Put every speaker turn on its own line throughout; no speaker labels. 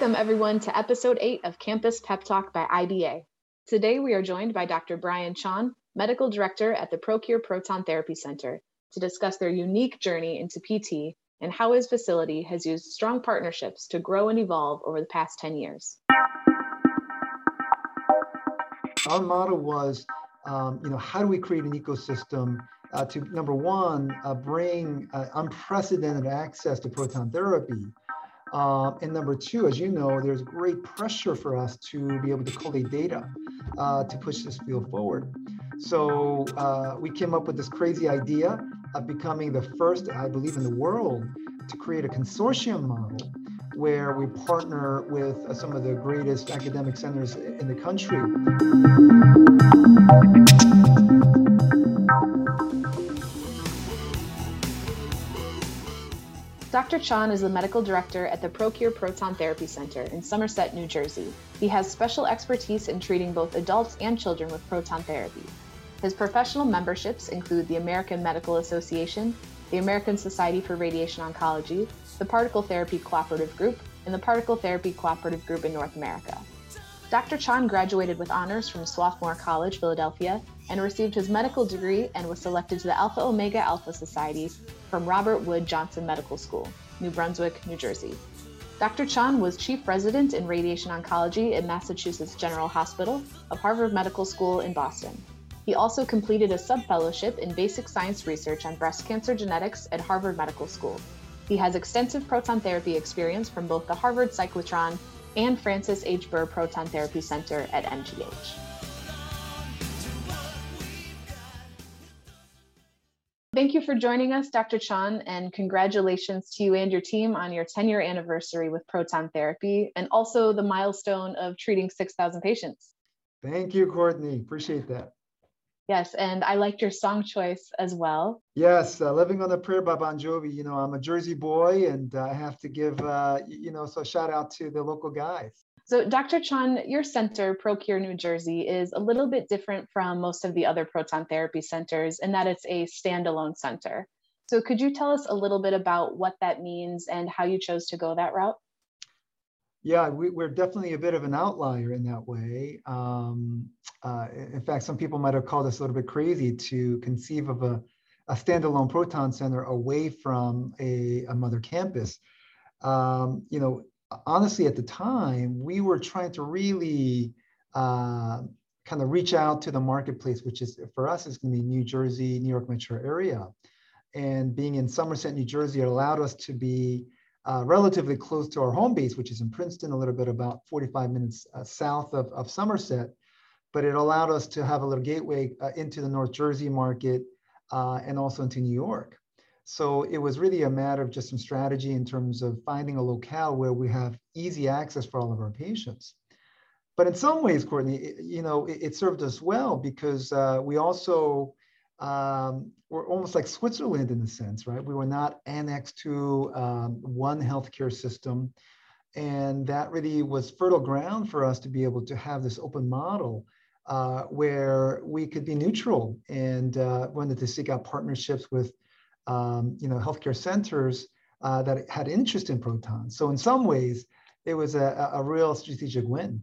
Welcome, everyone, to episode eight of Campus Pep Talk by IBA. Today, we are joined by Dr. Brian Chon, Medical Director at the ProCure Proton Therapy Center, to discuss their unique journey into PT and how his facility has used strong partnerships to grow and evolve over the past 10 years.
Our model was, um, you know, how do we create an ecosystem uh, to, number one, uh, bring uh, unprecedented access to proton therapy um, and number two, as you know, there's great pressure for us to be able to collate data uh, to push this field forward. So uh, we came up with this crazy idea of becoming the first, I believe, in the world to create a consortium model where we partner with uh, some of the greatest academic centers in the country.
Dr. Chon is the medical director at the ProCure Proton Therapy Center in Somerset, New Jersey. He has special expertise in treating both adults and children with proton therapy. His professional memberships include the American Medical Association, the American Society for Radiation Oncology, the Particle Therapy Cooperative Group, and the Particle Therapy Cooperative Group in North America. Dr. Chon graduated with honors from Swarthmore College, Philadelphia, and received his medical degree and was selected to the Alpha Omega Alpha Society from Robert Wood Johnson Medical School, New Brunswick, New Jersey. Dr. Chon was chief resident in radiation oncology at Massachusetts General Hospital of Harvard Medical School in Boston. He also completed a subfellowship in basic science research on breast cancer genetics at Harvard Medical School. He has extensive proton therapy experience from both the Harvard Cyclotron and Francis H. Burr Proton Therapy Center at MGH. Thank you for joining us, Dr. Chon, and congratulations to you and your team on your 10 year anniversary with proton therapy and also the milestone of treating 6,000 patients.
Thank you, Courtney. Appreciate that.
Yes, and I liked your song choice as well.
Yes, uh, "Living on a Prayer" by Bon Jovi. You know, I'm a Jersey boy, and uh, I have to give, uh, you know, so shout out to the local guys.
So, Dr. Chon, your center, ProCure New Jersey, is a little bit different from most of the other proton therapy centers in that it's a standalone center. So, could you tell us a little bit about what that means and how you chose to go that route?
Yeah, we, are definitely a bit of an outlier in that way. Um, uh, in fact, some people might have called us a little bit crazy to conceive of a, a standalone proton center away from a, a mother campus. Um, you know, honestly, at the time, we were trying to really uh, kind of reach out to the marketplace, which is for us is going to be New Jersey, New York metro area. And being in Somerset, New Jersey, it allowed us to be uh, relatively close to our home base, which is in Princeton, a little bit about 45 minutes uh, south of, of Somerset. But it allowed us to have a little gateway uh, into the North Jersey market uh, and also into New York. So it was really a matter of just some strategy in terms of finding a locale where we have easy access for all of our patients. But in some ways, Courtney, it, you know, it, it, served us well because uh, we also um, were almost like Switzerland in a sense, right? We were not annexed to um, one healthcare system. And that really was fertile ground for us to be able to have this open model uh, where we could be neutral and uh, wanted to seek out partnerships with um, you know, healthcare centers uh, that had interest in protons. So in some ways, it was a, a real strategic win.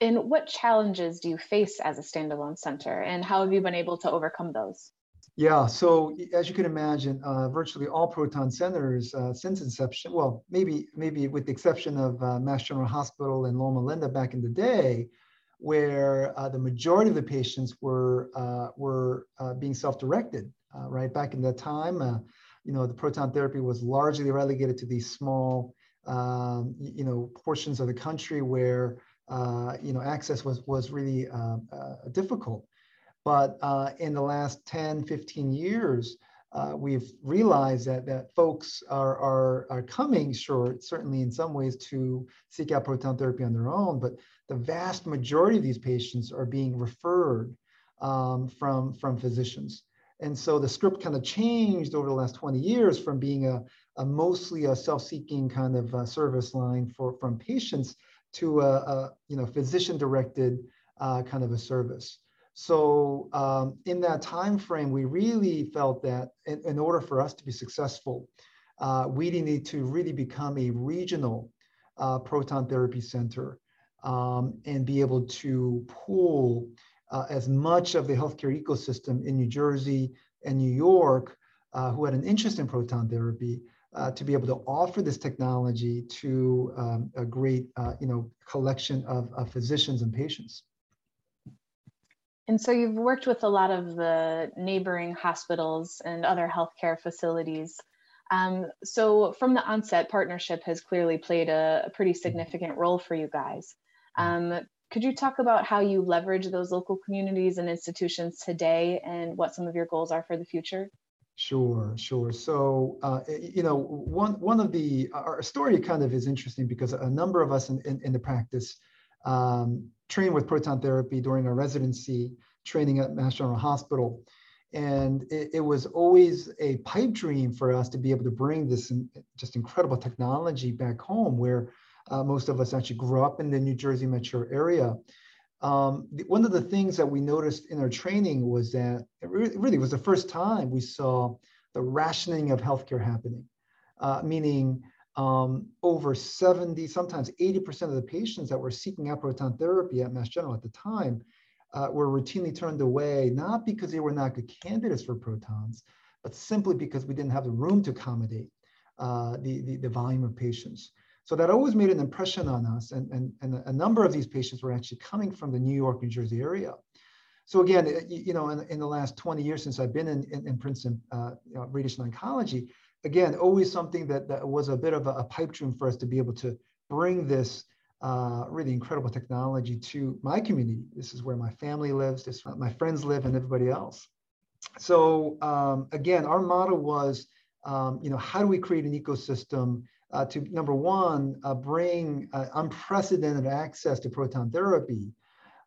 And what challenges do you face as a standalone center, and how have you been able to overcome those?
Yeah, so as you can imagine, uh, virtually all proton centers uh, since inception, well, maybe maybe with the exception of uh, Mass General Hospital and Loma Linda back in the day, where uh, the majority of the patients were uh, were uh, being self-directed right? Back in that time, you know, the proton therapy was largely relegated to these small, um, you know, portions of the country where, you know, access was, was really uh, uh, difficult. But uh, in the last 10, 15 years, we've realized that, that folks are, are, are coming, sure, certainly in some ways to seek out proton therapy on their own, but the vast majority of these patients are being referred um, from, from physicians. And so the script kind of changed over the last 20 years from being a, a mostly a self-seeking kind of uh, service line for from patients to a, a you know physician-directed uh, kind of a service. So um, in that time frame, we really felt that in, in order for us to be successful, uh, we need to really become a regional uh, proton therapy center um, and be able to pool uh, as much of the healthcare ecosystem in New Jersey and New York uh, who had an interest in proton therapy uh, to be able to offer this technology to um, a great uh, you know collection of, of physicians and patients.
And so you've worked with a lot of the neighboring hospitals and other healthcare facilities. Um, so from the onset, partnership has clearly played a, a pretty significant role for you guys. Um, could you talk about how you leverage those local communities and institutions today and what some of your goals are for the future?
Sure, sure. So, uh, you know, one one of the our story kind of is interesting because a number of us in, in, in the practice um, trained with proton therapy during our residency training at Mass General Hospital, and it, it, was always a pipe dream for us to be able to bring this just incredible technology back home, where uh, most of us actually grew up in the New Jersey metro area. Um, one of the things that we noticed in our training was that it really, really was the first time we saw the rationing of healthcare happening, uh, meaning um, over 70, sometimes 80% of the patients that were seeking out proton therapy at Mass General at the time uh, were routinely turned away, not because they were not good candidates for protons, but simply because we didn't have the room to accommodate uh, the, the, the volume of patients. So that always made an impression on us. And, and, and a number of these patients were actually coming from the New York, New Jersey area. So again, you know, in, in the last 20 years since I've been in, in, in Princeton uh, you know, radiation oncology, again, always something that, that was a bit of a, a pipe dream for us to be able to bring this uh, really incredible technology to my community. This is where my family lives, this my friends live, and everybody else. So um, again, our model was, um, you know, how do we create an ecosystem uh, to number one, uh, bring uh, unprecedented access to proton therapy.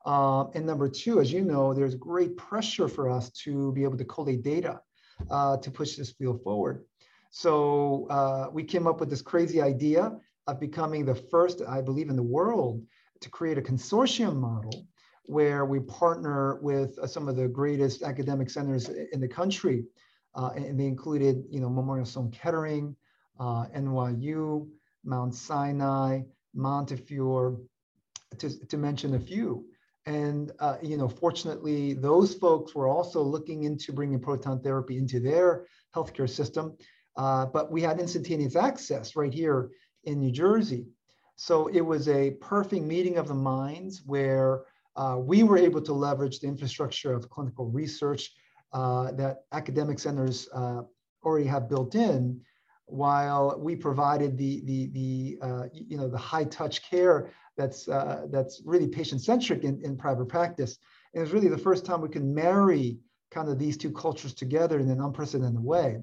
Um, and number two, as you know, there's great pressure for us to be able to collate data uh, to push this field forward. So uh, we came up with this crazy idea of becoming the first, I believe, in the world to create a consortium model where we partner with uh, some of the greatest academic centers in the country. and they included, you know, Memorial Sloan Kettering, NYU, Mount Sinai, Montefiore, to, to mention a few. And uh, you know, fortunately, those folks were also looking into bringing proton therapy into their healthcare system. Uh, but we had instantaneous access right here in New Jersey. So it was a perfect meeting of the minds where uh, we were able to leverage the infrastructure of clinical research uh, that academic centers uh, already have built in while we provided the the the uh, you know the high touch care that's uh, that's really patient centric in, in private practice. And it was really the first time we can marry kind of these two cultures together in an unprecedented way.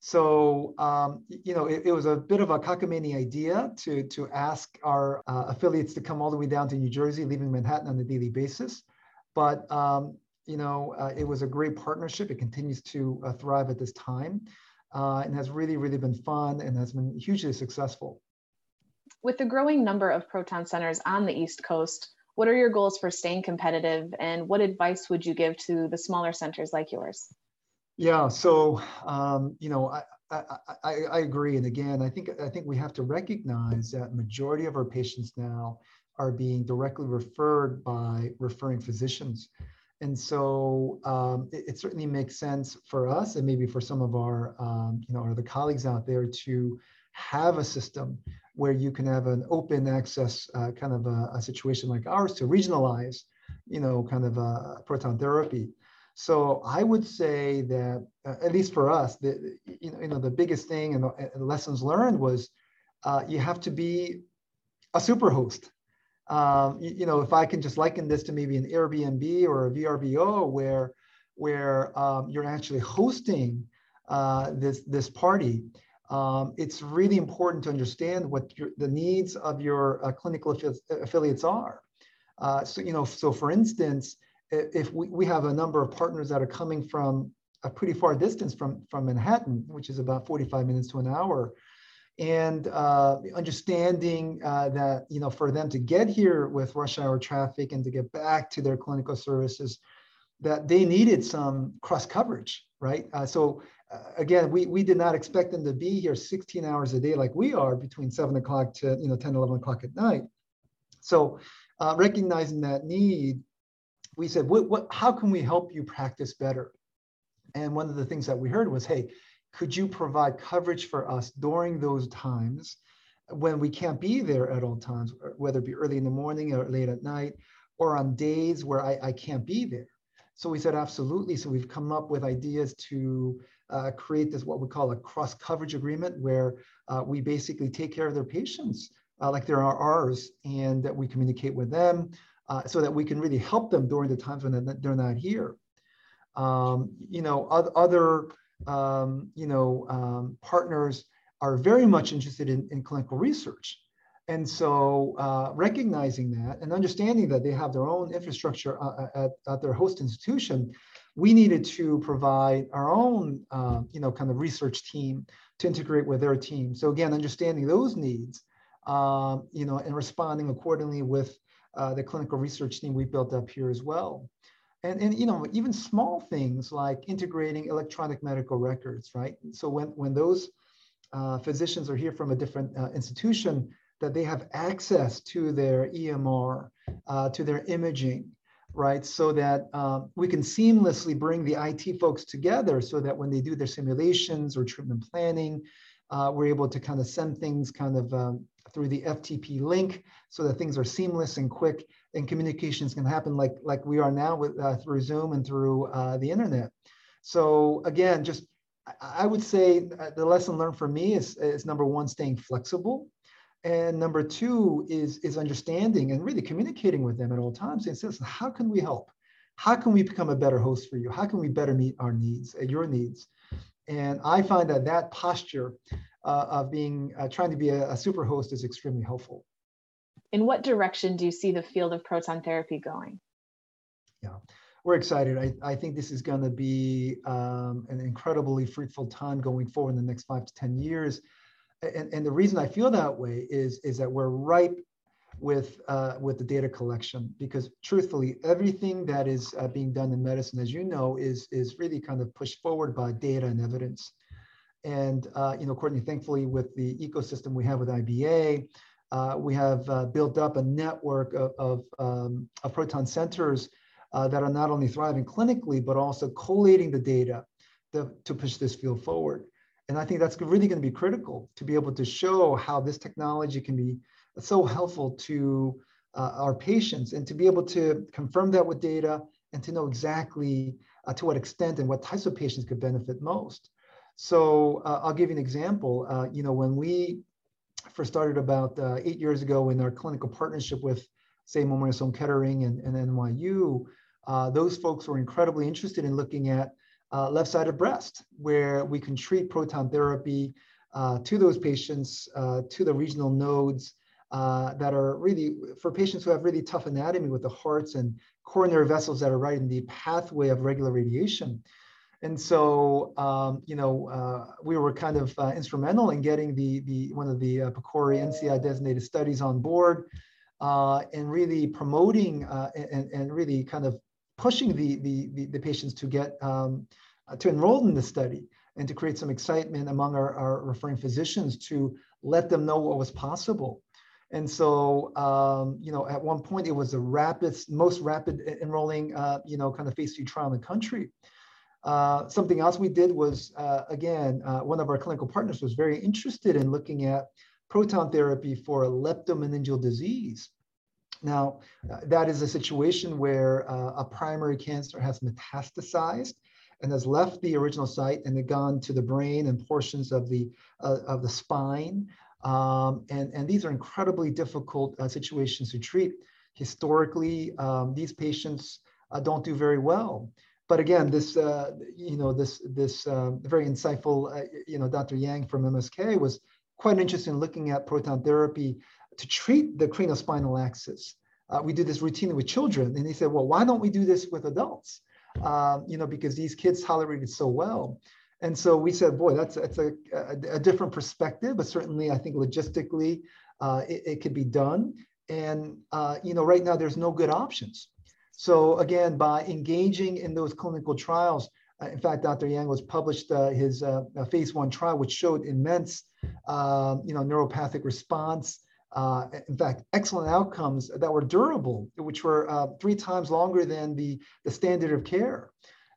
So um, you know it, it, was a bit of a cockamamie idea to to ask our uh, affiliates to come all the way down to New Jersey, leaving Manhattan on a daily basis. But um, you know uh, it was a great partnership. It continues to uh, thrive at this time uh, and has really, really been fun and has been hugely successful.
With the growing number of proton centers on the East Coast, what are your goals for staying competitive and what advice would you give to the smaller centers like yours?
Yeah, so um, you know, I, I, I, I, agree. And again, I think I think we have to recognize that majority of our patients now are being directly referred by referring physicians. And so um, it, it, certainly makes sense for us and maybe for some of our, um, you know, our other colleagues out there to have a system where you can have an open access uh, kind of a, a, situation like ours to regionalize, you know, kind of a proton therapy. So I would say that uh, at least for us, the you know, you know the biggest thing and the lessons learned was uh, you have to be a super host um, you, you, know, if I can just liken this to maybe an Airbnb or a VRBO where, where um, you're actually hosting uh, this, this party, um, it's really important to understand what your, the needs of your uh, clinical affi affiliates are. Uh, so, you know, so for instance, if we, we have a number of partners that are coming from a pretty far distance from, from Manhattan, which is about 45 minutes to an hour, and uh, understanding uh, that you know for them to get here with rush hour traffic and to get back to their clinical services that they needed some cross coverage, right? Uh, so uh, again, we, we did not expect them to be here 16 hours a day like we are between seven o'clock to, you know, 10, 11 o'clock at night. So uh, recognizing that need, we said, what, what, how can we help you practice better? And one of the things that we heard was, hey, could you provide coverage for us during those times when we can't be there at all times, whether it be early in the morning or late at night, or on days where I, I can't be there? So we said, absolutely. So we've come up with ideas to uh, create this, what we call a cross coverage agreement, where uh, we basically take care of their patients uh, like they're ours and that we communicate with them uh, so that we can really help them during the times when they're not here. Um, you know, other, um, you know, um, partners are very much interested in, in clinical research. And so uh, recognizing that and understanding that they have their own infrastructure uh, uh, at, at their host institution, we needed to provide our own, uh, you know, kind of research team to integrate with their team. So again, understanding those needs, um, you know, and responding accordingly with uh, the clinical research team we built up here as well. And, and you know, even small things like integrating electronic medical records, right? So when, when those uh, physicians are here from a different institution, that they have access to their EMR, uh, to their imaging, right? So that um, we can seamlessly bring the IT folks together so that when they do their simulations or treatment planning, uh, we're able to kind of send things kind of um, through the FTP link so that things are seamless and quick and communications can happen like, like we are now with, uh, through Zoom and through uh, the internet. So again, just I would say uh, the lesson learned for me is, is number one, staying flexible and number two is, is understanding and really communicating with them at all times and says, how can we help? How can we become a better host for you? How can we better meet our needs, uh, your needs? And I find that that posture uh, of being, uh, trying to be a, a super host is extremely helpful.
In what direction do you see the field of proton therapy going?
Yeah, we're excited. I, I think this is going to be um, an incredibly fruitful time going forward in the next five to 10 years and, and the reason I feel that way is, is that we're ripe with, uh, with the data collection because truthfully, everything that is uh, being done in medicine, as you know, is, is really kind of pushed forward by data and evidence. And, uh, you know, Courtney, thankfully with the ecosystem we have with IBA, uh, we have uh, built up a network of, of, um, of proton centers uh, that are not only thriving clinically, but also collating the data to, to push this field forward. And I think that's really going to be critical to be able to show how this technology can be so helpful to uh, our patients and to be able to confirm that with data and to know exactly uh, to what extent and what types of patients could benefit most. So uh, I'll give you an example. Uh, you know, when we first started about uh, eight years ago in our clinical partnership with, say, Memorial Sloan Kettering and, and NYU, uh, those folks were incredibly interested in looking at uh, left-sided breast, where we can treat proton therapy uh, to those patients, uh, to the regional nodes uh, that are really, for patients who have really tough anatomy with the hearts and coronary vessels that are right in the pathway of regular radiation. And so, um, you know, uh, we were kind of uh, instrumental in getting the, the one of the uh, PCORI NCI designated studies on board and really promoting and, and really kind of pushing the, the, the, the patients to get um, uh, to enroll in the study and to create some excitement among our, our referring physicians to let them know what was possible. And so, um, you know, at one point it was the rapid, most rapid enrolling, uh, you know, kind of phase two trial in the country. Uh, something else we did was, uh, again, uh, one of our clinical partners was very interested in looking at proton therapy for leptomeningeal disease. Now, uh, that is a situation where uh, a primary cancer has metastasized and has left the original site and then gone to the brain and portions of the of the spine. Um, and, and these are incredibly difficult situations to treat. Historically, um, these patients don't do very well. But again, this uh, you know this this um, very insightful uh, you know Dr. Yang from MSK was quite interested in looking at proton therapy to treat the craniospinal axis. Uh, we do this routinely with children, and he said, well, why don't we do this with adults? um, you know, because these kids tolerated so well. And so we said, boy, that's, that's a, a, a different perspective, but certainly I think logistically uh, it, it, could be done. And, uh, you know, right now there's no good options. So again, by engaging in those clinical trials, uh, in fact, Dr. Yang was published uh, his uh, phase one trial, which showed immense, um, you know, neuropathic response. Uh, in fact, excellent outcomes that were durable, which were uh, three times longer than the, the standard of care,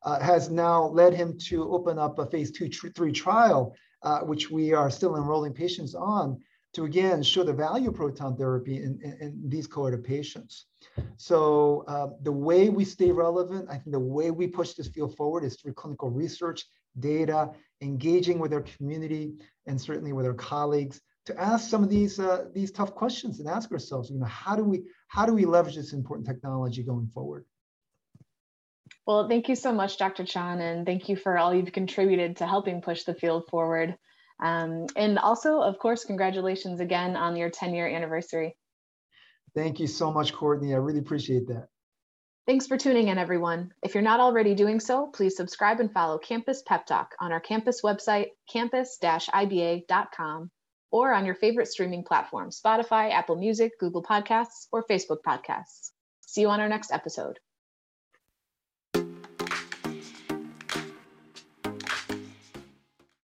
uh, has now led him to open up a phase two, tr- three trial, which we are still enrolling patients on to again show the value of proton therapy in, in, in these cohort of patients. So uh, the way we stay relevant, I think the way we push this field forward is through clinical research, data, engaging with our community, and certainly with our colleagues to ask some of these uh, these tough questions and ask ourselves, you know, how do we how do we leverage this important technology going forward?
Well, thank you so much, Dr. Chon, and thank you for all you've contributed to helping push the field forward. Um, and also, of course, congratulations again on your 10 year anniversary.
Thank you so much, Courtney. I really appreciate that.
Thanks for tuning in, everyone. If you're not already doing so, please subscribe and follow Campus Pep Talk on our campus website, campus-iba.com, or on your favorite streaming platform, Spotify, Apple Music, Google Podcasts, or Facebook Podcasts. See you on our next episode.